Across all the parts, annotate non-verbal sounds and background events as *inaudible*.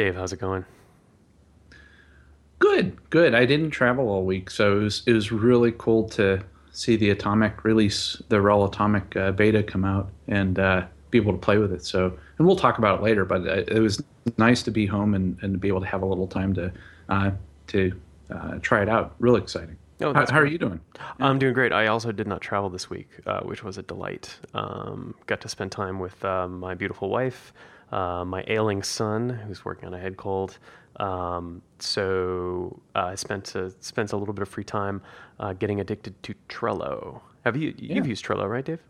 Dave, how's it going? Good, good. I didn't travel all week, so it was it was really cool to see the atomic release, the RHEL Atomic uh, beta come out, and uh, be able to play with it. So, and we'll talk about it later. But uh, it was nice to be home and, and to be able to have a little time to uh, to uh, try it out. Really exciting. Oh, how, how are you doing? I'm doing great. I also did not travel this week, uh, which was a delight. Um, got to spend time with uh, my beautiful wife, uh, my ailing son, who's working on a head cold. Um, so uh, I spent a, spent a little bit of free time uh, getting addicted to Trello. Have you you've Yeah. used Trello, right, Dave?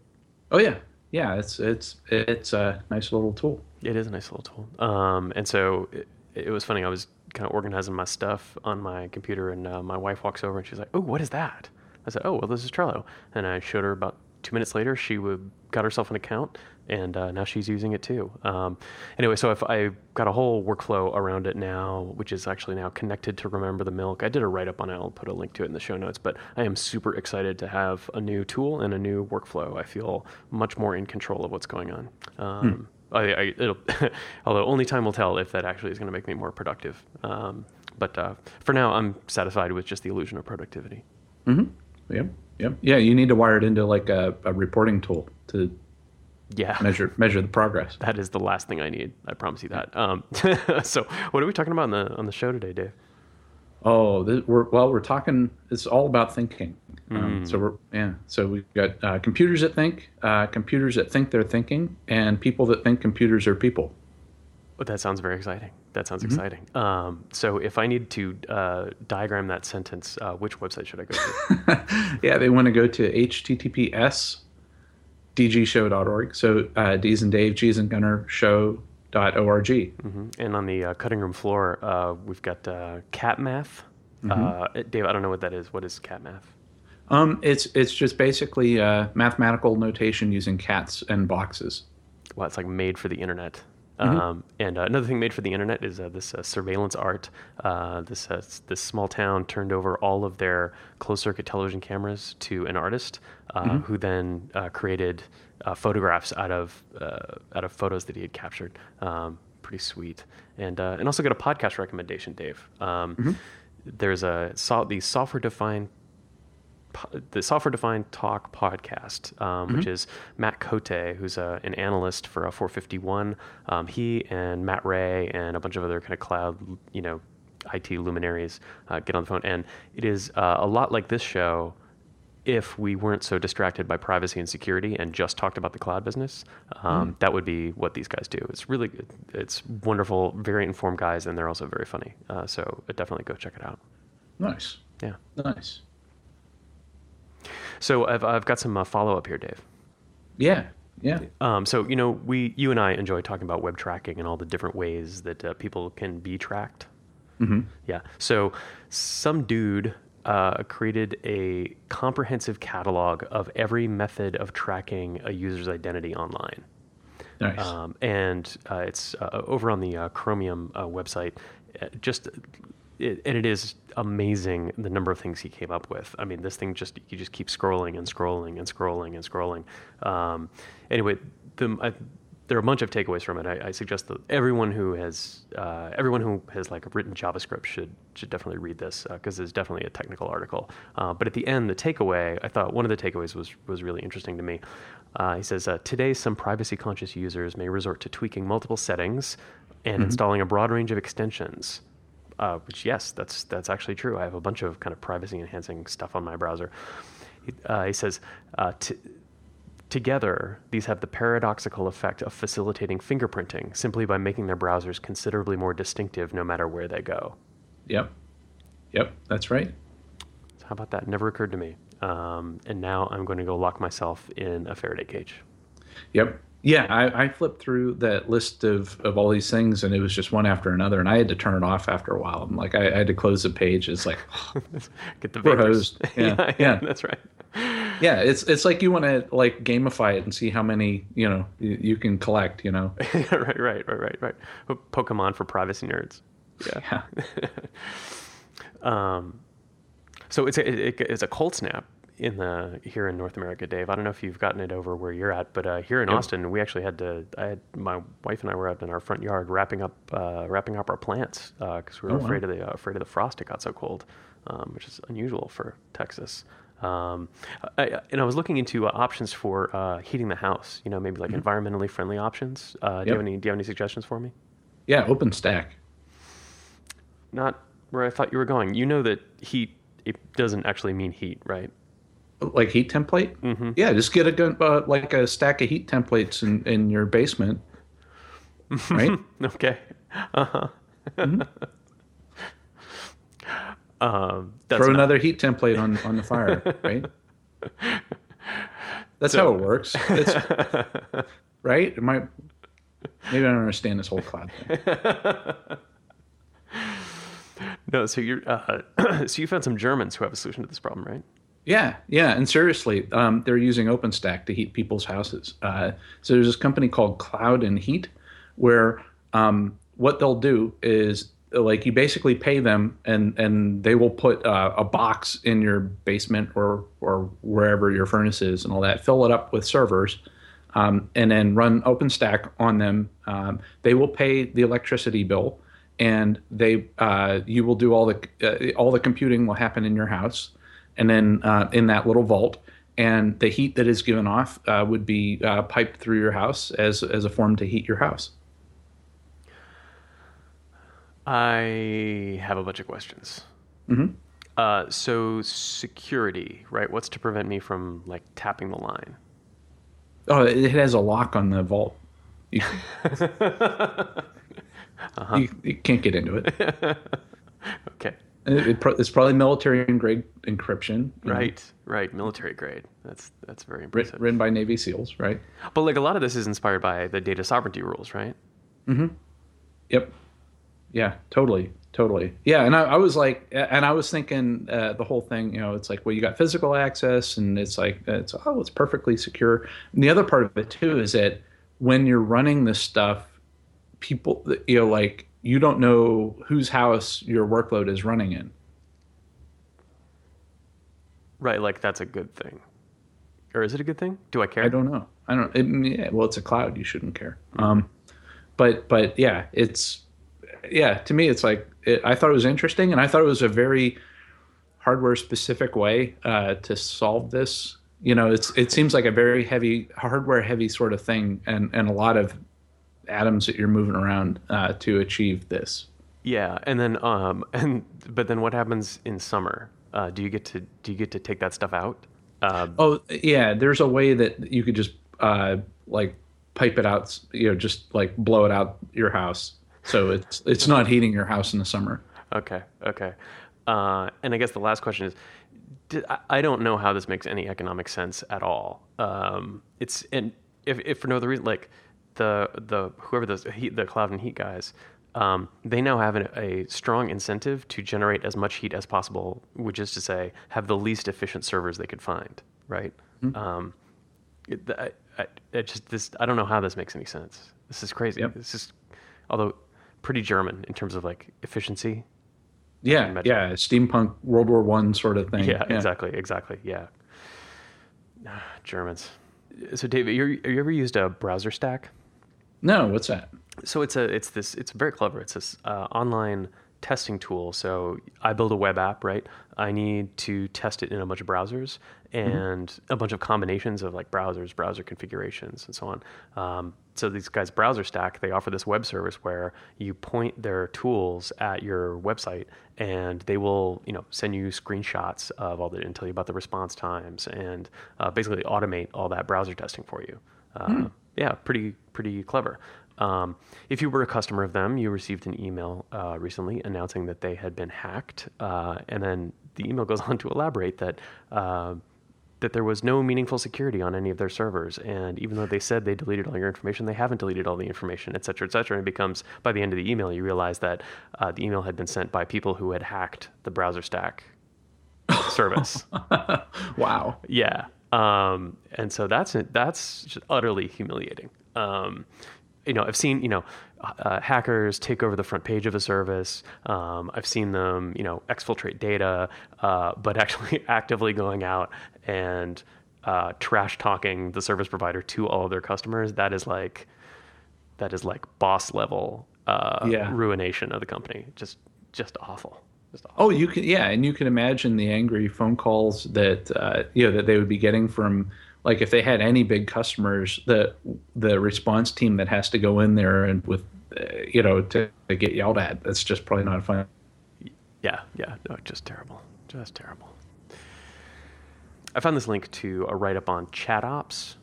Oh yeah, yeah. It's it's it's a nice little tool. It is a nice little tool. Um, and so it, it was funny. I was kind of organizing my stuff on my computer, and uh, my wife walks over and she's like, "Oh, what is that?" I said, "Oh, well, this is Trello." And I showed her about two minutes later. She would, got herself an account, and uh, now she's using it too. Um, anyway, so if I got a whole workflow around it now, which is actually now connected to Remember the Milk. I did a write up on it. I'll put a link to it in the show notes. But I am super excited to have a new tool and a new workflow. I feel much more in control of what's going on. Um, I, I, it'll, *laughs* although only time will tell if that actually is going to make me more productive. Um, but uh, for now, I'm satisfied with just the illusion of productivity. Yep, yep. Yeah, you need to wire it into like a, a reporting tool to Yeah, measure measure the progress. that is the last thing I need. I promise you that. Um, *laughs* so, what are we talking about on the on the show today, Dave? Oh, this, we're well. We're talking. It's all about thinking. Um, so we're yeah. So we've got uh, computers that think, uh, computers that think they're thinking, and people that think computers are people. Well, that sounds very exciting. That sounds exciting. Um, so, if I need to uh, diagram that sentence, uh, which website should I go to? *laughs* yeah, they want to go to https dgshow.org. So uh, D's and Dave, G's and Gunner show.org. Mhm. And on the uh, cutting room floor, uh, we've got uh, cat math. Uh, Dave, I don't know what that is. What is cat math? Um, it's it's just basically uh, mathematical notation using cats and boxes. well, it's like made for the internet. Um, and uh, another thing made for the internet is uh, this uh, surveillance art. Uh, this uh, this small town turned over all of their closed circuit television cameras to an artist, uh, who then uh, created uh, photographs out of uh, out of photos that he had captured. Um, pretty sweet. And uh, and also got a podcast recommendation, Dave. Um, There's a so, the software defined the Software Defined Talk podcast, um, which is Matt Cote, who's a, an analyst for a 451. Um, he and Matt Ray and a bunch of other kind of cloud, you know, IT luminaries uh, get on the phone, and it is uh, a lot like this show. If we weren't so distracted by privacy and security and just talked about the cloud business, um, that would be what these guys do. It's really, good. it's wonderful, very informed guys, and they're also very funny. Uh, so definitely go check it out. Nice, Yeah. nice. So I've, I've got some uh, follow up here, Dave. Yeah, yeah. Um, so you know, we, you and I enjoy talking about web tracking and all the different ways that uh, people can be tracked. Mm-hmm. Yeah. So some dude uh, created a comprehensive catalog of every method of tracking a user's identity online. Nice. Um, and uh, it's uh, over on the uh, Chromium uh, website. Just it, and it is amazing the number of things he came up with. I mean, this thing just you just keep scrolling and scrolling and scrolling and scrolling. Um, anyway, the, I, there are a bunch of takeaways from it. I, I suggest that everyone who has uh, everyone who has like written JavaScript should should definitely read this because it's definitely a technical article. Uh, but at the end, the takeaway I thought one of the takeaways was was really interesting to me. Uh, he says uh, today some privacy conscious users may resort to tweaking multiple settings and installing a broad range of extensions. Uh, which yes, that's that's actually true. I have a bunch of kind of privacy enhancing stuff on my browser. He, uh, he says. Uh, t- Together, these have the paradoxical effect of facilitating fingerprinting simply by making their browsers considerably more distinctive no matter where they go. Yep. Yep. That's right. So how about that? Never occurred to me. Um, and now I'm going to go lock myself in a Faraday cage. Yep. Yeah, I, I flipped through that list of, of all these things, and it was just one after another, and I had to turn it off after a while. I'm like, I, I had to close the page. It's like, *laughs* Get the vapors. hosed. *laughs* Yeah, yeah. *laughs* that's right. yeah, it's it's like you want to like gamify it and see how many you know you, you can collect. You know, right, right, right, right, right. Pokemon for privacy nerds. Yeah. yeah, Um, so it's a, it, it's a cold snap in the here in North America, Dave. I don't know if you've gotten it over where you're at, but uh, here in yep. Austin, we actually had to. I had my wife and I were out in our front yard wrapping up uh, wrapping up our plants because uh, we were oh, afraid wow. of the uh, afraid of the frost. It got so cold, um, which is unusual for Texas. Um, I, and I was looking into uh, options for uh, heating the house. You know, maybe like mm-hmm. environmentally friendly options. Uh, yep. Do you have any? Do you have any suggestions for me? Yeah, OpenStack. Not where I thought you were going. You know that heat it doesn't actually mean heat, right? Like heat template? Mm-hmm. Yeah, just get a uh, like a stack of heat templates in, in your basement, right? *laughs* okay. Uh-huh. Mm-hmm. *laughs* Um, Throw not... another heat template on, on the fire, *laughs* right? That's so... how it works. It's, right? Am I, maybe I don't understand this whole cloud thing. no, so you're uh, *clears throat* so you found some Germans who have a solution to this problem, right? Yeah, yeah, and seriously, um, they're using OpenStack to heat people's houses. Uh, so there's this company called Cloud and Heat, where um, what they'll do is like you basically pay them and and they will put uh, a box in your basement or or wherever your furnace is and all that fill it up with servers um, and then run OpenStack on them. Um, they will pay the electricity bill, and they uh, you will do all the uh, all the computing will happen in your house, and then uh, in that little vault, and the heat that is given off uh, would be uh, piped through your house as as a form to heat your house. I have a bunch of questions. Mm-hmm. Uh, so security, right? What's to prevent me from like tapping the line? Oh, it has a lock on the vault. You, *laughs* uh-huh. you, you can't get into it. *laughs* okay. It, it pro- it's probably military grade encryption. Right, know? right, military grade. That's that's very impressive. Written by Navy SEALs, right? But like a lot of this is inspired by the data sovereignty rules, right? Mm-hmm. Yep. Yeah, totally, totally. Yeah, and I, I was like, and I was thinking uh, the whole thing. You know, it's like, well, you got physical access, and it's like, it's oh, it's perfectly secure. And the other part of it too is that when you're running this stuff, people, you know, like you don't know whose house your workload is running in. Right, like that's a good thing, or is it a good thing? Do I care? I don't know. I don't. It, yeah, well, it's a cloud. You shouldn't care. Um, but but yeah, it's yeah, to me, it's like it, I thought it was interesting, and I thought it was a very hardware specific way uh, to solve this. You know, it's it seems like a very heavy hardware heavy sort of thing, and and a lot of atoms that you're moving around uh, to achieve this. Yeah, and then um *laughs* and but then what happens in summer? Uh, do you get to do you get to take that stuff out? Uh, oh yeah, there's a way that you could just uh, like pipe it out, you know, just like blow it out your house so it's it's not heating your house in the summer. Okay, okay. Uh, and I guess the last question is, did, I, don't know how this makes any economic sense at all. Um, it's and if, if for no other reason, like the the whoever the heat, the cloud and heat guys, um, they now have an, a strong incentive to generate as much heat as possible, which is to say, have the least efficient servers they could find. Right. Mm-hmm. Um, it, I, I, it just this I don't know how this makes any sense. This is crazy. Yep. This is although pretty German in terms of like efficiency. Yeah, yeah, steampunk World War One sort of thing. Yeah, yeah, exactly, exactly. Yeah, *sighs* Germans. So, David, you ever used a BrowserStack? No, what's that? So it's a it's this it's very clever. It's this uh, online testing tool. So I build a web app, right? I need to test it in a bunch of browsers and mm-hmm. a bunch of combinations of like browsers, browser configurations, and so on. Um, so these guys, BrowserStack, they offer this web service where you point their tools at your website, and they will, you know, send you screenshots of all the and tell you about the response times, and uh, basically automate all that browser testing for you. Uh, mm. Yeah, pretty pretty clever. Um, if you were a customer of them, you received an email uh, recently announcing that they had been hacked, uh, and then the email goes *laughs* on to elaborate that uh, that there was no meaningful security on any of their servers, and even though they said they deleted all your information, they haven't deleted all the information, et cetera, et cetera. And it becomes by the end of the email, you realize that uh, the email had been sent by people who had hacked the BrowserStack *laughs* service. wow. Yeah. Um, and so that's that's utterly humiliating. Um, you know, I've seen, you know, uh, hackers take over the front page of a service. Um, I've seen them, you know, exfiltrate data, uh, but actually *laughs* actively going out and uh, trash talking the service provider to all of their customers. That is like that is like boss level uh, Yeah. ruination of the company. Just just awful. Oh, you can yeah, and you can imagine the angry phone calls that uh, you know that they would be getting from like if they had any big customers, the the response team that has to go in there and with uh, you know to, to get yelled at. That's just probably not fun. Yeah, yeah, no, just terrible, just terrible. I found this link to a write up on chat ops.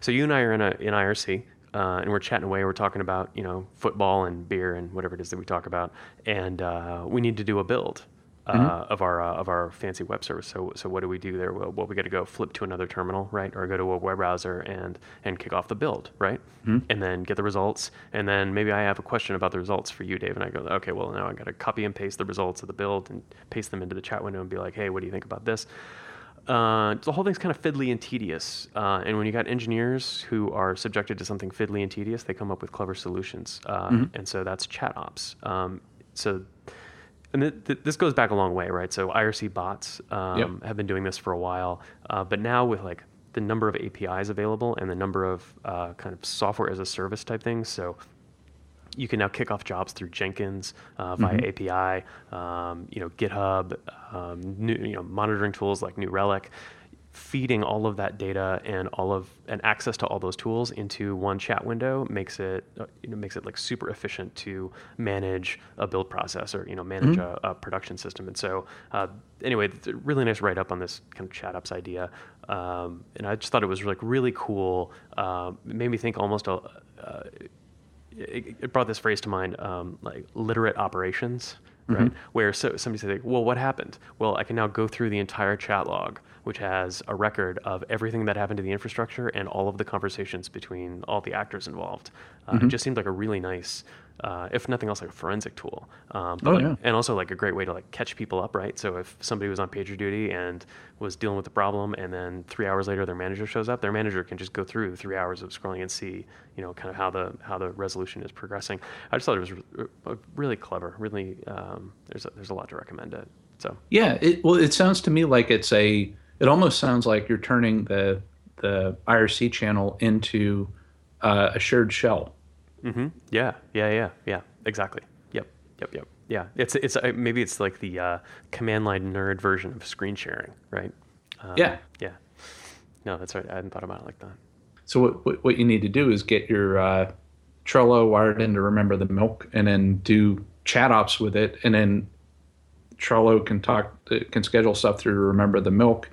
So you and I are in a in IRC, uh, and we're chatting away. We're talking about you know football and beer and whatever it is that we talk about, and uh, we need to do a build. Uh, Of our uh, of our fancy web service, so so what do we do there? Well, well we got to go flip to another terminal, right, or go to a web browser and and kick off the build, right, and then get the results, and then maybe I have a question about the results for you, Dave, and I go, okay, well now I got to copy and paste the results of the build and paste them into the chat window and be like, hey, what do you think about this? Uh, the whole thing's kind of fiddly and tedious. Uh, and when you got engineers who are subjected to something fiddly and tedious, they come up with clever solutions. Uh, And so that's chat ops. Um, so, and th- th- this goes back a long way, right? So IRC bots um, Yep. have been doing this for a while, uh, but now with like the number of APIs available and the number of uh, kind of software as a service type things, so you can now kick off jobs through Jenkins uh, via API, um, you know, GitHub, um, new, you know, monitoring tools like New Relic, feeding all of that data and all of and access to all those tools into one chat window makes it uh, you know makes it like super efficient to manage a build process or you know manage a, a production system. And so uh, anyway, it's a really nice write up on this kind of chat ops idea, um, and I just thought it was like really cool. Uh, it made me think almost a. It, it brought this phrase to mind, um, like literate operations, right? Where so somebody said, like, "Well, what happened?" Well, I can now go through the entire chat log, which has a record of everything that happened to the infrastructure and all of the conversations between all the actors involved. Uh, It just seemed like a really nice, uh, if nothing else, like a forensic tool. Um, but Oh, like- yeah. and also like a great way to like catch people up, right? So if somebody was on pager duty and was dealing with the problem, and then three hours later their manager shows up, their manager can just go through the three hours of scrolling and see, you know, kind of how the how the resolution is progressing. I just thought it was re- really clever. Really, um, there's a, there's a lot to recommend it. So Yeah, it, well, it sounds to me like it's a. It almost sounds like you're turning the the IRC channel into uh, a shared shell. Hmm yeah, yeah, yeah, yeah, exactly. Yep, yep, yep. Yeah, it's it's uh, maybe it's like the uh, command line nerd version of screen sharing, right? Um, Yeah. yeah. No, that's right. I hadn't thought about it like that. So what what, what you need to do is get your uh, Trello wired in to remember the milk, and then do chat ops with it, and then Trello can talk can schedule stuff through to remember the milk.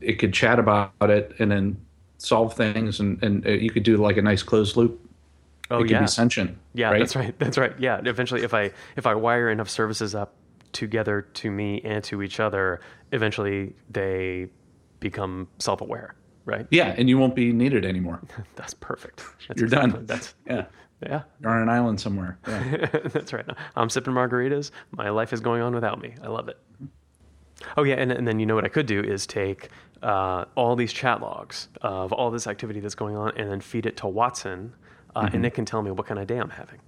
It could chat about it, and then solve things, and and uh, you could do like a nice closed loop. Oh it yeah, be sentient. yeah. right? That's right. That's right. Yeah. Eventually, if I if I wire enough services up together to me and to each other, eventually they become self-aware. Right. Yeah, and you won't be needed anymore. *laughs* That's perfect. That's You're exactly- done. That's Yeah, yeah. you're on an island somewhere. *laughs* Yeah. That's right. I'm sipping margaritas. My life is going on without me. I love it. Oh yeah, and, and then you know what I could do is take uh, all these chat logs of all this activity that's going on, and then feed it to Watson, uh, and it can tell me what kind of day I'm having.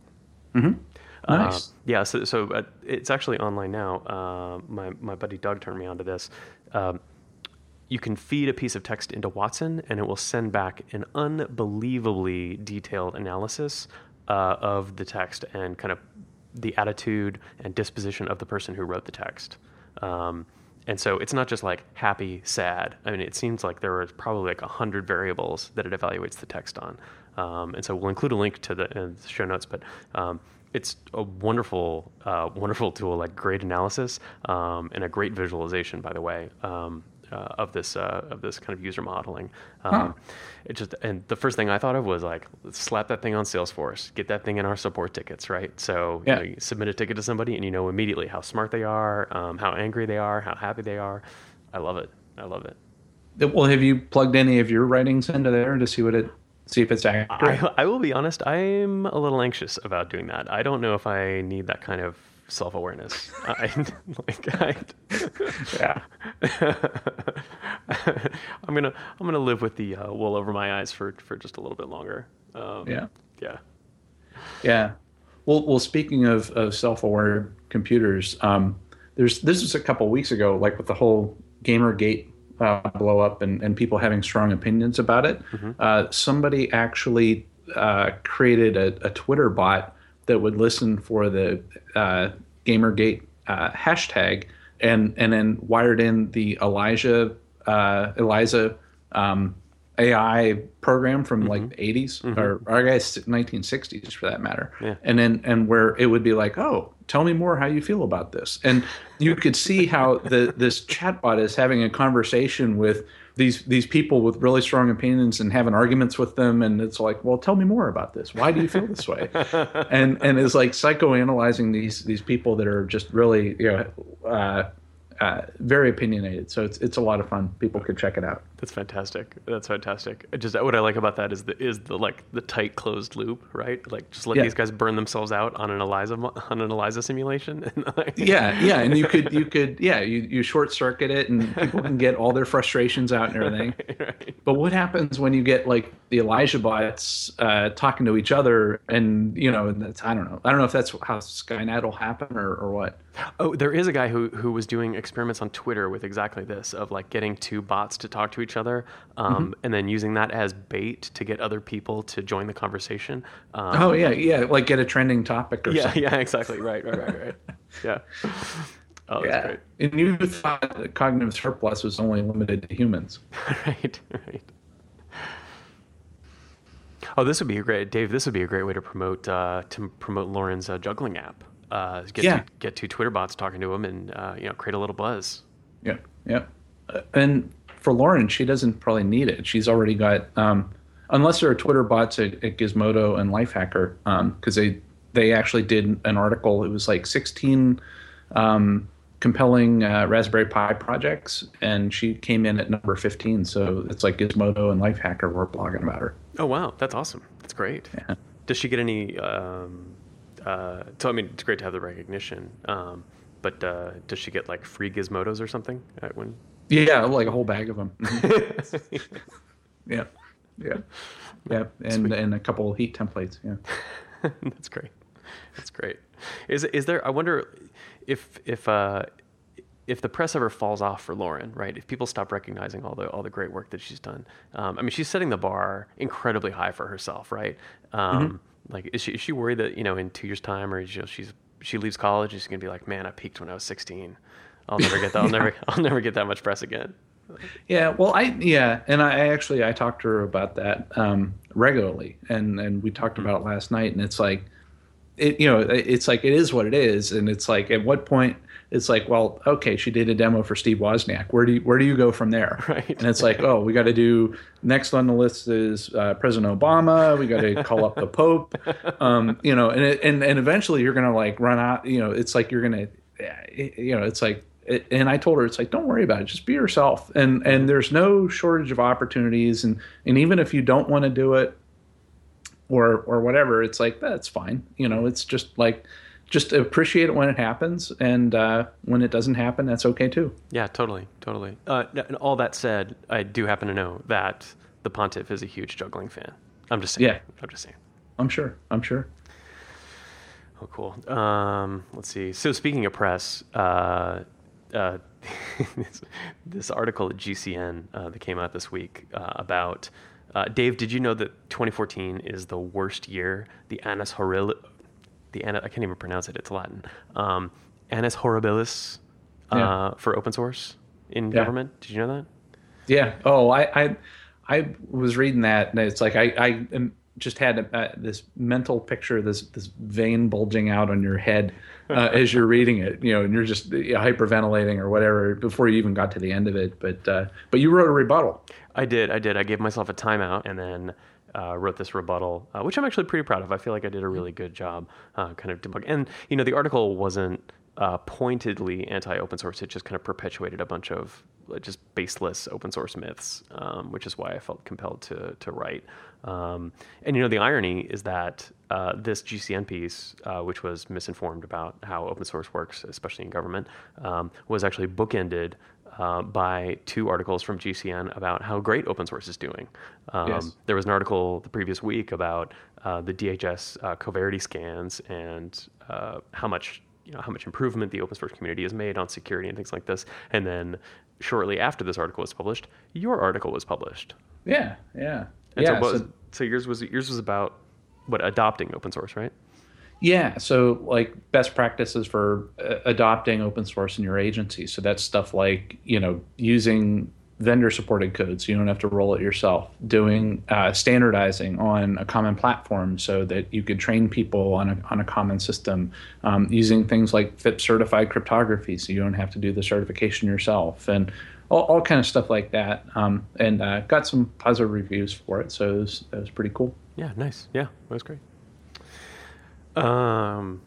Uh, Nice. yeah, so, so uh, it's actually online now. Uh, my, my buddy Doug turned me onto this. Um, you can feed a piece of text into Watson, and it will send back an unbelievably detailed analysis uh, of the text and kind of the attitude and disposition of the person who wrote the text. Um, and so it's not just like happy, sad. I mean, it seems like there are probably like a hundred variables that it evaluates the text on. Um, and so we'll include a link to the, in the show notes, but um, it's a wonderful, uh, wonderful tool, like great analysis um, and a great visualization, by the way, um, uh, of this uh, of this kind of user modeling. Um, It just and the first thing I thought of was like slap that thing on Salesforce, get that thing in our support tickets, right? So Yeah. you, know, you submit a ticket to somebody, and you know immediately how smart they are, um, how angry they are, how happy they are. I love it. I love it. Well, have you plugged any of your writings into there to see what it see if it's accurate? I, I will be honest. I'm a little anxious about doing that. I don't know if I need that kind of self awareness. I *laughs* like. I, yeah. *laughs* I'm gonna I'm gonna live with the uh, wool over my eyes for for just a little bit longer. Um, Yeah. Yeah. Yeah. Well, well. Speaking of, of self-aware computers, um, there's this was a couple weeks ago, like with the whole GamerGate uh, blow up and, and people having strong opinions about it. Mm-hmm. Uh, somebody actually uh, created a, a, Twitter bot that would listen for the uh, GamerGate uh, hashtag and and then wired in the Elijah uh, Eliza um, AI program from mm-hmm. like the 80s mm-hmm. or, or, I guess 1960s for that matter. Yeah. And then and where it would be like, "Oh, tell me more how you feel about this." And you could see how *laughs* the this chatbot is having a conversation with these these people with really strong opinions and having arguments with them and it's like well tell me more about this why do you feel this way *laughs* and and it's like psychoanalyzing these these people that are just really you know uh, uh, very opinionated. So it's it's a lot of fun. People could check it out. That's fantastic. That's fantastic. Just what I like about that is the is the like the tight closed loop, right? Like just let yeah. these guys burn themselves out on an Eliza on an Eliza simulation. *laughs* yeah, yeah, and you could you could yeah you you short circuit it and people can get all their frustrations out and *laughs* everything. Right, right. But what happens when you get like the Elijah bots uh, talking to each other and you know that's I don't know I don't know if that's how Skynet will happen or or what. Oh, there is a guy who who was doing experiments on Twitter with exactly this of like getting two bots to talk to each other, um, mm-hmm. and then using that as bait to get other people to join the conversation. Um, oh yeah, yeah, like get a trending topic or yeah, something. Yeah, exactly. Right, right, right, right. *laughs* yeah. Oh, yeah. Great. And you thought that cognitive surplus was only limited to humans. *laughs* right, right. Oh, this would be a great, Dave. This would be a great way to promote uh, to promote Lauren's uh, juggling app uh, get yeah. two, get two Twitter bots talking to him and uh, you know create a little buzz. Yeah, yeah. Uh, and for Lauren, she doesn't probably need it. She's already got um, unless there are Twitter bots at, at Gizmodo and Lifehacker because um, they they actually did an article. It was like 16 um, compelling uh, Raspberry Pi projects, and she came in at number 15. So it's like Gizmodo and Lifehacker were blogging about her. Oh wow, that's awesome. That's great. Yeah. Does she get any um, uh, so I mean, it's great to have the recognition. Um, but uh, does she get like free gizmodos or something when? Yeah, like a whole bag of them. *laughs* *laughs* Yeah, yeah, yeah, and Sweet. and a couple heat templates. Yeah, *laughs* that's great. That's great. Is is there? I wonder if if uh, if the press ever falls off for Lauren, right? If people stop recognizing all the all the great work that she's done, um, I mean, she's setting the bar incredibly high for herself, right? Um, mm-hmm. Like, is she is she worried that you know in two years' time, or you know, she's she leaves college, she's gonna be like, man, I peaked when I was 16. I'll never get that. I'll *laughs* never I'll never get that much press again. Yeah, well, I yeah, and I actually I talked to her about that um, regularly, and and we talked mm-hmm. about it last night, and it's like, it you know, it's like it is what it is, and it's like at what point it's like, well, okay, she did a demo for Steve Wozniak. Where do you, where do you go from there? *laughs* Right. And it's like, oh, we got to do next on the list is uh, President Obama. We got to call up the Pope. *laughs* Um, you know, and it, and and eventually you're gonna like run out. You know, it's like you're gonna, you know, it's like. And I told her, it's like, don't worry about it. Just be yourself. And and there's no shortage of opportunities. And and even if you don't want to do it, or or whatever, it's like that's fine. You know, it's just like just appreciate it when it happens, and uh, when it doesn't happen, that's okay too. Yeah, totally, totally. Uh, and all that said, I do happen to know that the pontiff is a huge juggling fan. I'm just saying. Yeah, I'm just saying. I'm sure. I'm sure. Oh, cool. Um, let's see. So, speaking of press, uh, uh, *laughs* this, this, article at GCN uh, that came out this week uh, about uh, Dave. Did you know that 2014 is the worst year the Annus Horribilis the I can't even pronounce it. It's Latin. Um, Annus Horribilis uh, yeah. for open source in yeah. government. Did you know that? Yeah. Oh, I, I, I was reading that, and it's like I, I just had a, this mental picture, this this vein bulging out on your head uh, *laughs* as you're reading it, you know, and you're just hyperventilating or whatever before you even got to the end of it. But uh, but you wrote a rebuttal. I did. I did. I gave myself a timeout, and then uh, wrote this rebuttal, uh, which I'm actually pretty proud of. I feel like I did a really good job, uh, kind of debug. And you know, the article wasn't uh, pointedly anti-open source. It just kind of perpetuated a bunch of uh, just baseless open source myths, um, which is why I felt compelled to to write. Um, and you know, the irony is that uh, this GCN piece, which was misinformed about how open source works, especially in government, um, was actually bookended uh, by two articles from GCN about how great open source is doing. Um, Yes. There was an article the previous week about uh, the DHS uh, Coverity scans and uh, how much you know how much improvement the open source community has made on security and things like this. And then shortly after this article was published, your article was published. Yeah, yeah, And yeah. so, was- so- so yours was yours was about what adopting open source, right? Yeah, so like best practices for uh, adopting open source in your agency. So that's stuff like you know using vendor supported code, so you don't have to roll it yourself. Doing uh, standardizing on a common platform, so that you could train people on a on a common system. Um, using things like FIPS certified cryptography, so you don't have to do the certification yourself, and all, all kind of stuff like that. Um, and uh, got some positive reviews for it, so it was, it was pretty cool. Yeah, nice. Yeah, that was great. Um,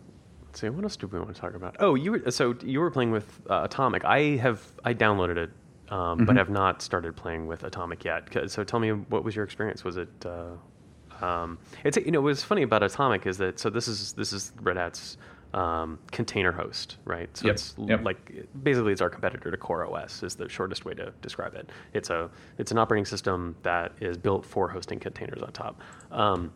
let's see, what else do we want to talk about? Oh, you were so you were playing with uh, Atomic. I have I downloaded it, um, but have not started playing with Atomic yet. So tell me, what was your experience? Was it? Uh, um, it's you know what's funny about Atomic is that so this is this is Red Hat's um, container host, right? So Yep, it's yep. like basically it's our competitor to CoreOS is the shortest way to describe it. It's a it's an operating system that is built for hosting containers on top. Um,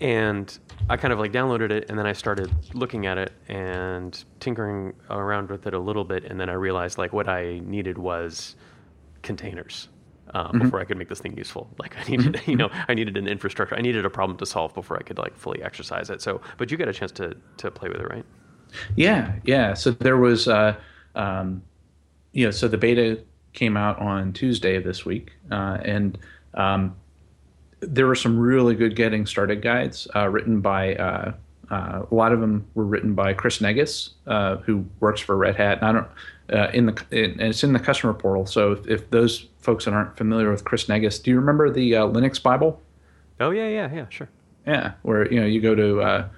and I kind of like downloaded it and then I started looking at it and tinkering around with it a little bit and then I realized like what I needed was containers. Uh, before I could make this thing useful, like I needed, *laughs* you know, I needed an infrastructure. I needed a problem to solve before I could like fully exercise it. So, but you got a chance to to play with it, right? Yeah, yeah. So there was, uh, um, you know, so the beta came out on Tuesday of this week, uh, and um, there were some really good getting started guides uh, written by. Uh, uh, a lot of them were written by Chris Negus, uh, who works for Red Hat. And I don't, uh, in the and it's in the customer portal. So if, if those folks that aren't familiar with Chris Negus, do you remember the uh, Linux Bible? Oh yeah, yeah, yeah, sure. Yeah, where you know you go to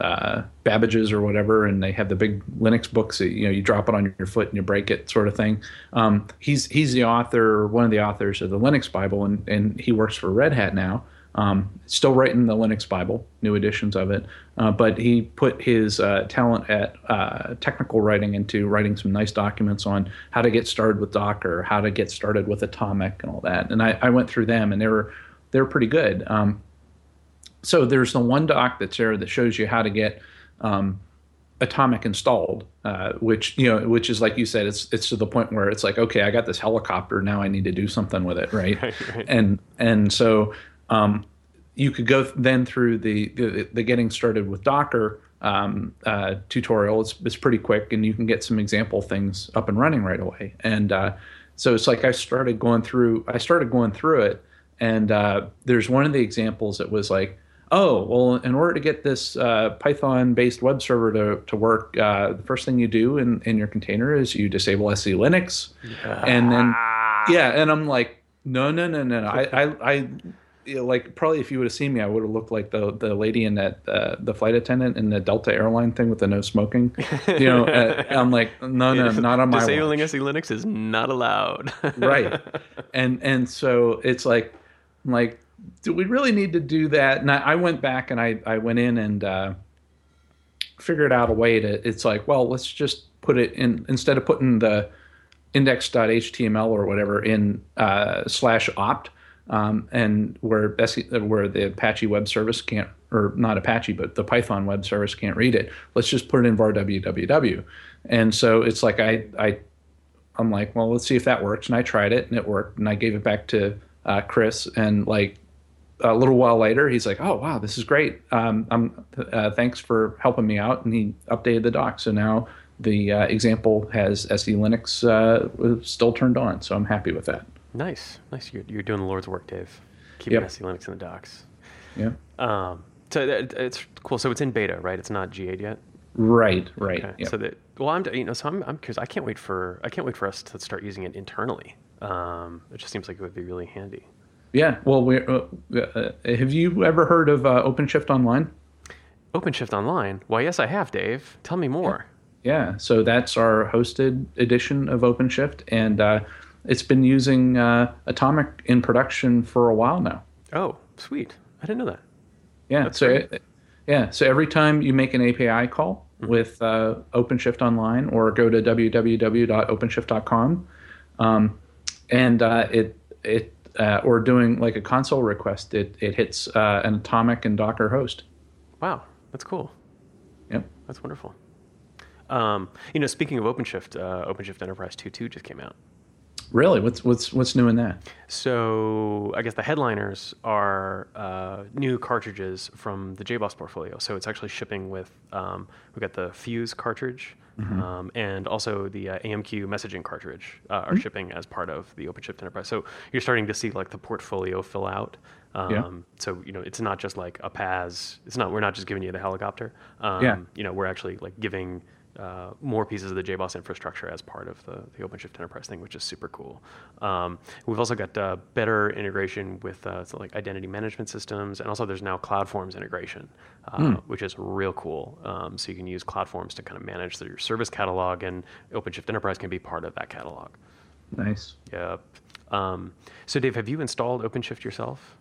uh, Babbage's or whatever, and they have the big Linux books. That, you know, you drop it on your foot and you break it, sort of thing. Um, he's he's the author, one of the authors of the Linux Bible, and and he works for Red Hat now. Um, still writing the Linux Bible, new editions of it, uh, but he put his uh, talent at uh, technical writing into writing some nice documents on how to get started with Docker, how to get started with Atomic, and all that. And I, I went through them, and they were they were pretty good. Um, so there's the one doc that's there that shows you how to get um, atomic installed uh, which you know which is like you said it's it's to the point where it's like okay i got this helicopter now i need to do something with it right, *laughs* Right, right. and and so um, you could go then through the the, the getting started with docker um, uh, tutorial. It's, it's pretty quick and you can get some example things up and running right away. And uh, so it's like i started going through i started going through it and uh, there's one of the examples that was like oh well in order to get this uh, python based web server to, to work uh, the first thing you do in, in your container is you disable SE Linux. And then yeah and i'm like no no no no no. I i, I you know, like probably if you would have seen me i would have looked like the the lady in that uh, the flight attendant in the delta airline thing with the no smoking. You know uh, *laughs* i'm like no no not on my Disabling watch. SE Linux is not allowed. *laughs* right. And and so it's like I'm like do we really need to do that? And i, I went back and i i went in and uh figured out a way to it's like well let's just put it in instead of putting the index.html or whatever in uh, slash opt um, and where where the apache web service can't or not apache but the python web service can't read it let's just put it in var www and so it's like i i i'm like well let's see if that works. And i tried it and it worked. And i gave it back to uh, chris and like a little while later, he's like, "Oh wow, this is great. Um, I'm uh, thanks for helping me out." And he updated the doc, so now the uh, example has SE Linux uh, still turned on. So I'm happy with that. nice, nice. You're, you're doing the Lord's work, Dave. Keeping Yep. SE Linux in the docs. Yeah. Um, so that, it's cool. So it's in beta, right? It's not GA yet. Right. Right. Okay. Yep. So that well, I'm you know, so I'm I'm curious. I can't wait for I can't wait for us to start using it internally. Um, it just seems like it would be really handy. Yeah. Well, we uh, uh, have you ever heard of uh, OpenShift Online? OpenShift Online. Why, yes, I have, Dave. Tell me more. Yeah, so that's our hosted edition of OpenShift, and uh, it's been using uh, Atomic in production for a while now. Oh, sweet. I didn't know that. Yeah, That's so great. yeah, so every time you make an API call with uh, OpenShift Online or go to www.openshift.com, um, and uh, it it uh, or doing like a console request, it it hits uh, an Atomic and Docker host. Wow, that's cool. Yep. That's wonderful. Um, you know, speaking of OpenShift, uh, OpenShift Enterprise 2.2 just came out. Really? What's what's what's new in that? So I guess the headliners are uh, new cartridges from the JBoss portfolio. So it's actually shipping with um, we've got the Fuse cartridge Mm-hmm. um, and also the uh, AMQ messaging cartridge uh, are Mm-hmm. shipping as part of the OpenShift Enterprise. So you're starting to see like the portfolio fill out. Um, Yeah. So you know it's not just like a PaaS. It's not we're not just giving you the helicopter. Um, Yeah. You know we're actually like giving uh, more pieces of the JBoss infrastructure as part of the, the OpenShift Enterprise thing, which is super cool. Um, we've also got uh, better integration with uh, so like identity management systems, and also there's now CloudForms integration, uh, which is real cool. Um, so you can use CloudForms to kind of manage your service catalog, and OpenShift Enterprise can be part of that catalog. Nice. Yep. Um, so Dave, have you installed OpenShift yourself?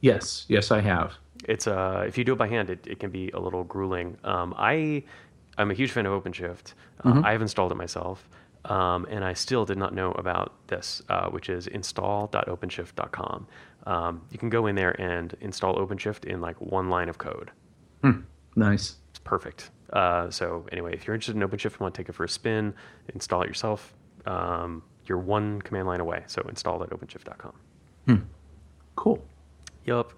Yes, yes, I have. It's uh, if you do it by hand, it, it can be a little grueling. Um, I I'm a huge fan of OpenShift. Uh, I have installed it myself, um, and I still did not know about this, uh, which is install.openshift.com. Um, you can go in there and install OpenShift in like one line of code. Nice. It's perfect. Uh, so anyway, if you're interested in OpenShift, and want to take it for a spin, install it yourself. Um, you're one command line away. So install.openshift.com. Cool. Yup.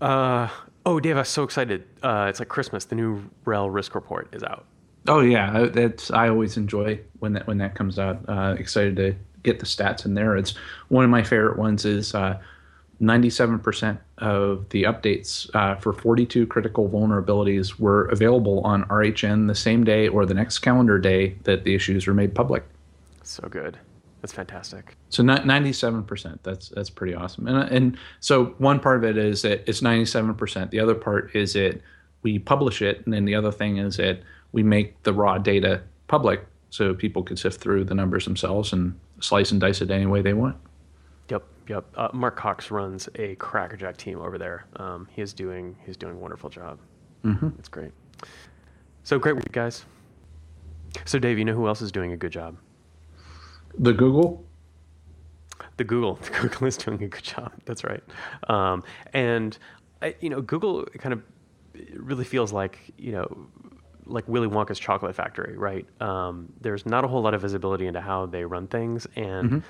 Uh, oh, Dave, I'm so excited. Uh, it's like Christmas. The new RHEL risk report is out. Oh yeah, I- that's I always enjoy when that when that comes out. Uh, excited to get the stats in there. It's one of my favorite ones. Is ninety-seven percent of the updates uh, for forty-two critical vulnerabilities were available on RHN the same day or the next calendar day that the issues were made public. So good. That's fantastic. So ninety-seven percent. That's that's pretty awesome. And and so one part of it is that it's ninety-seven percent. The other part is that we publish it, and then the other thing is that we make the raw data public so people can sift through the numbers themselves and slice and dice it any way they want. Yep, yep. Uh, Mark Cox runs a crackerjack team over there. Um, he is doing he's doing a wonderful job. Mm-hmm. It's great. So great work, guys. So Dave, you know who else is doing a good job? The Google. The Google. *laughs* The Google is doing a good job. That's right. Um, and I, you know, Google kind of really feels like you know, like Willy Wonka's chocolate factory, right? Um, there's not a whole lot of visibility into how they run things, and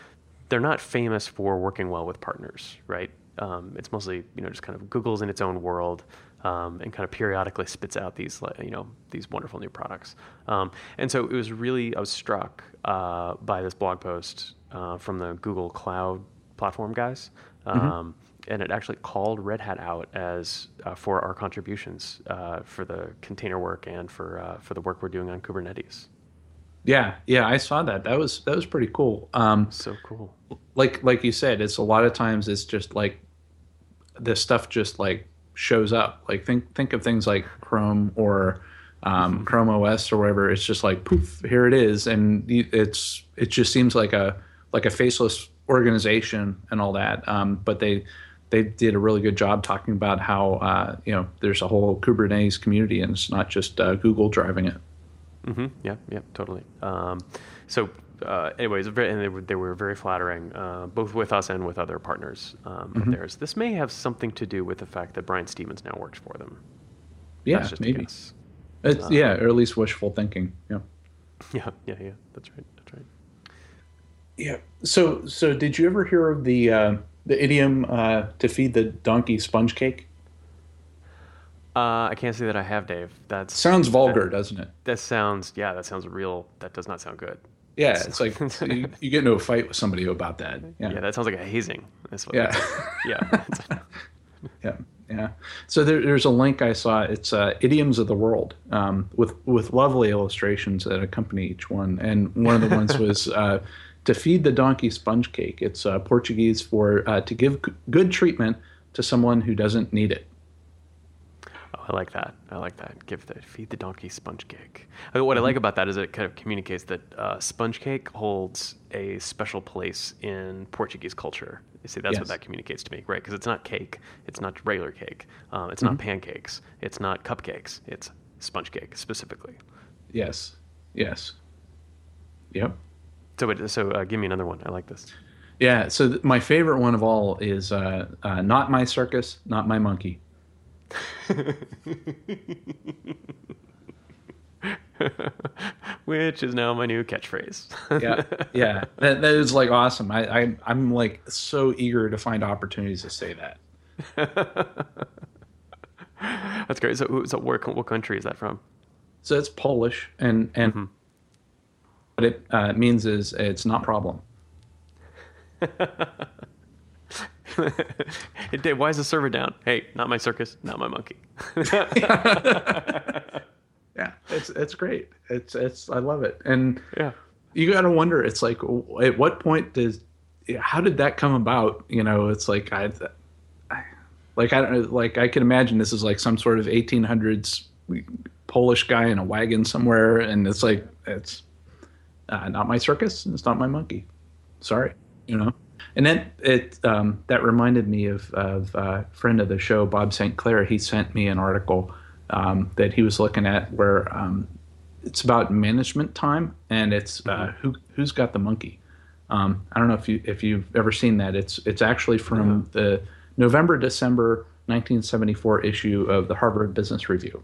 they're not famous for working well with partners, right? Um, it's mostly you know just kind of Google's in its own world. Um, and kind of periodically spits out these, you know, these wonderful new products. Um, and so it was really, I was struck uh, by this blog post uh, from the Google Cloud platform guys, um, and it actually called Red Hat out as uh, for our contributions uh, for the container work and for uh, for the work we're doing on Kubernetes. Yeah, yeah, I saw that. That was that was pretty cool. Um, So cool. like like you said, it's a lot of times it's just like this stuff just like shows up. Like think think of things like Chrome or um, Chrome OS or whatever. It's just like poof, here it is, and it's it just seems like a like a faceless organization and all that. Um, but they they did a really good job talking about how uh, you know there's a whole Kubernetes community and it's not just uh, Google driving it. hmm Yeah, yeah, totally. Um, so, uh, anyways, and they were, they were very flattering, uh, both with us and with other partners um, of theirs. This may have something to do with the fact that Brian Stevens now works for them. Yeah, just a maybe. guess. It's, yeah, or at least wishful thinking. Yeah. *laughs* Yeah, yeah, yeah. That's right. That's right. Yeah. So, so did you ever hear of the uh, the idiom uh, to feed the donkey sponge cake? Uh, I can't say that I have, Dave. That's Sounds vulgar, doesn't it? That sounds, yeah, that sounds real. That does not sound good. Yeah, it's like *laughs* you, you get into a fight with somebody about that. Yeah, Yeah, that sounds like a hazing. That's what Yeah. *laughs* yeah. *laughs* Yeah, yeah. So there, there's a link I saw. It's uh, idioms of the world um, with with lovely illustrations that accompany each one. And one of the ones was uh, to feed the donkey sponge cake. It's uh, Portuguese for uh, to give g- good treatment to someone who doesn't need it. Oh, I like that. I like that. Give the feed the donkey sponge cake. Uh, What I like about that is it kind of communicates that uh, sponge cake holds a special place in Portuguese culture. You see, that's Yes. what that communicates to me, right? Because it's not cake, it's not regular cake, um, it's not pancakes, it's not cupcakes, it's sponge cake specifically. Yes, yes, yep. So, wait, so uh, give me another one. I like this. Yeah. So th- my favorite one of all is uh, uh, not my circus, not my monkey. *laughs* Which is now my new catchphrase. yeah, yeah, that, that is like awesome. I, I I'm like so eager to find opportunities to say that. *laughs* That's great. So, so where, what country is that from? So it's Polish, and and mm-hmm. What it uh, means is it's not problem. *laughs* Dave, why is the server down? Hey, not my circus, not my monkey. *laughs* yeah, it's it's great. It's it's I love it, and yeah, you got to wonder. It's like at what point does how did that come about? You know, it's like I, I like I don't like I can imagine this is like some sort of 1800s Polish guy in a wagon somewhere, and it's like it's uh, not my circus. It's not my monkey. Sorry, you know. And then it um, that reminded me of of uh, friend of the show Bob St. Clair. He sent me an article um, that he was looking at where um, it's about management time, and it's uh, who who's got the monkey. Um, I don't know if you if you've ever seen that. It's it's actually from yeah. the November December 1974 issue of the Harvard Business Review.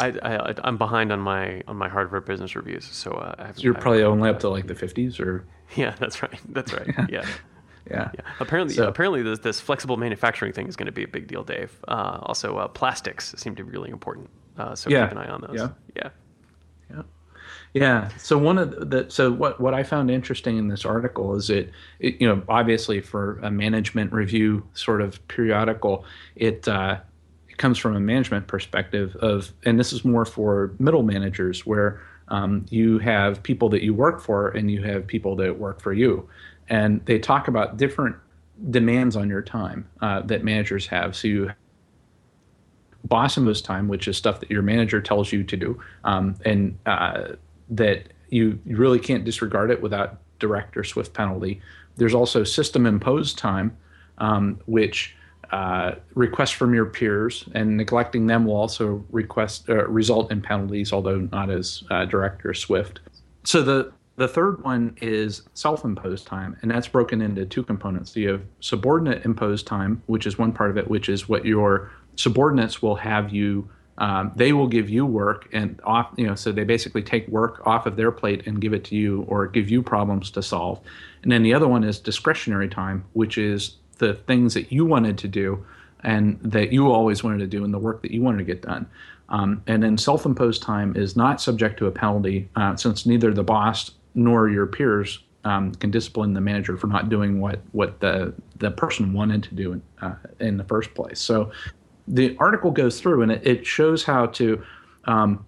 I, I am behind on my on my Harvard Business Reviews, so uh, I so you're probably only up to like the 50s, or *laughs* yeah, that's right, that's right, *laughs* yeah. yeah. yeah. Apparently, so, apparently, this, this flexible manufacturing thing is going to be a big deal, Dave. Uh, also, uh, plastics seem to be really important. Uh, so yeah. keep an eye on those. Yeah. Yeah. Yeah. Yeah. So one of the so what what I found interesting in this article is it, it you know obviously for a management review sort of periodical it uh, it comes from a management perspective of and this is more for middle managers where um, you have people that you work for and you have people that work for you and they talk about different demands on your time uh, that managers have. So you boss imposed time, which is stuff that your manager tells you to do, um, and uh, that you, you really can't disregard it without direct or swift penalty. There's also system imposed time, um, which uh, requests from your peers, and neglecting them will also request uh, result in penalties, although not as uh, direct or swift. So the the third one is self imposed time, and that's broken into two components. You have subordinate imposed time, which is one part of it, which is what your subordinates will have you. Um, they will give you work and off, you know, so they basically take work off of their plate and give it to you or give you problems to solve. And then the other one is discretionary time, which is the things that you wanted to do and that you always wanted to do and the work that you wanted to get done. Um, and then self imposed time is not subject to a penalty uh, since neither the boss nor your peers um, can discipline the manager for not doing what what the the person wanted to do in, uh, in the first place. So the article goes through and it, it shows how to um,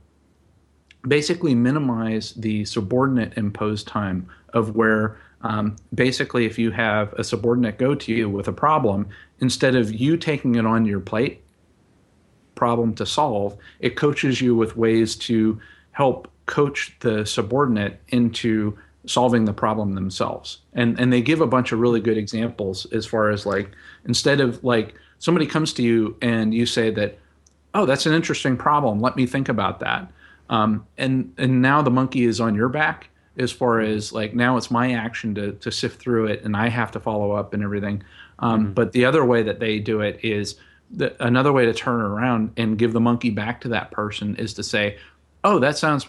basically minimize the subordinate imposed time of where um, basically if you have a subordinate go to you with a problem instead of you taking it on your plate problem to solve it coaches you with ways to help coach the subordinate into solving the problem themselves. And and they give a bunch of really good examples as far as like instead of like somebody comes to you and you say that, oh, that's an interesting problem. Let me think about that. Um, and and now the monkey is on your back as far as like now it's my action to to sift through it and I have to follow up and everything. Um, mm-hmm. But the other way that they do it is the, another way to turn around and give the monkey back to that person is to say, oh, that sounds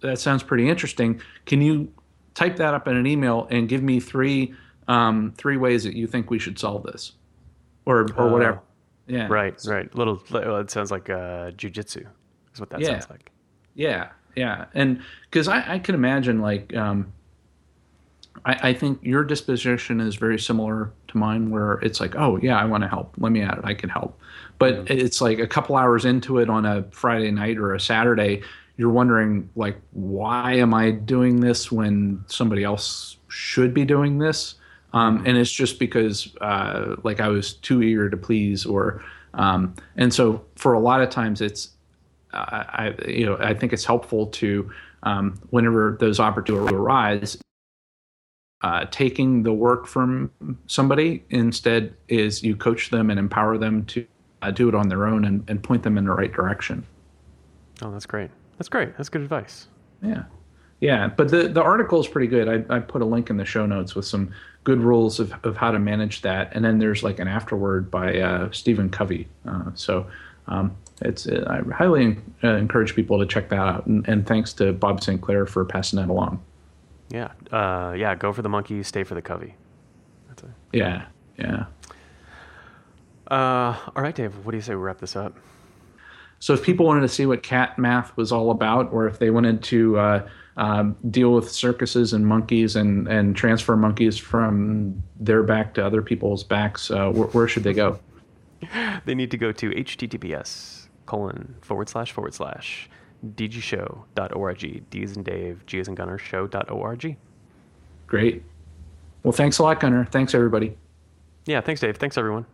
that sounds pretty interesting. Can you type that up in an email and give me three um, three ways that you think we should solve this, or or uh, whatever. Yeah. Right. Right. Little. It sounds like uh, jujitsu. Is what that yeah. sounds like. Yeah. Yeah. And because I, I can imagine like. Um, I, I think your disposition is very similar to mine, where it's like, oh yeah, I want to help. Let me at it. I can help. But mm-hmm. it's like a couple hours into it on a Friday night or a Saturday, you're wondering like why am i doing this when somebody else should be doing this um, and it's just because uh, like i was too eager to please or um, and so for a lot of times it's uh, i you know i think it's helpful to um, whenever those opportunities arise uh, taking the work from somebody instead is you coach them and empower them to uh, do it on their own and, and point them in the right direction oh that's great that's great. That's good advice. Yeah. Yeah, but the the article is pretty good. I, I put a link in the show notes with some good rules of, of how to manage that, and then there's like an afterword by uh, Stephen Covey. Uh, so um, it's uh, I highly uh, encourage people to check that out, and, and, thanks to Bob St. Clair for passing that along. Yeah, uh, yeah. Go for the monkey, stay for the Covey. That's. Yeah, yeah. Uh, all right, Dave. What do you say we wrap this up? So, if people wanted to see what cat math was all about, or if they wanted to uh, um, deal with circuses and monkeys and, and transfer monkeys from their back to other people's backs, uh, where, where should they go? *laughs* they need to go to https colon forward slash forward slash dgshow.org. D as in Dave, G as in Gunnar, show.org. Great. Well, thanks a lot, Gunnar. Thanks, everybody. Yeah, thanks, Dave. Thanks, everyone.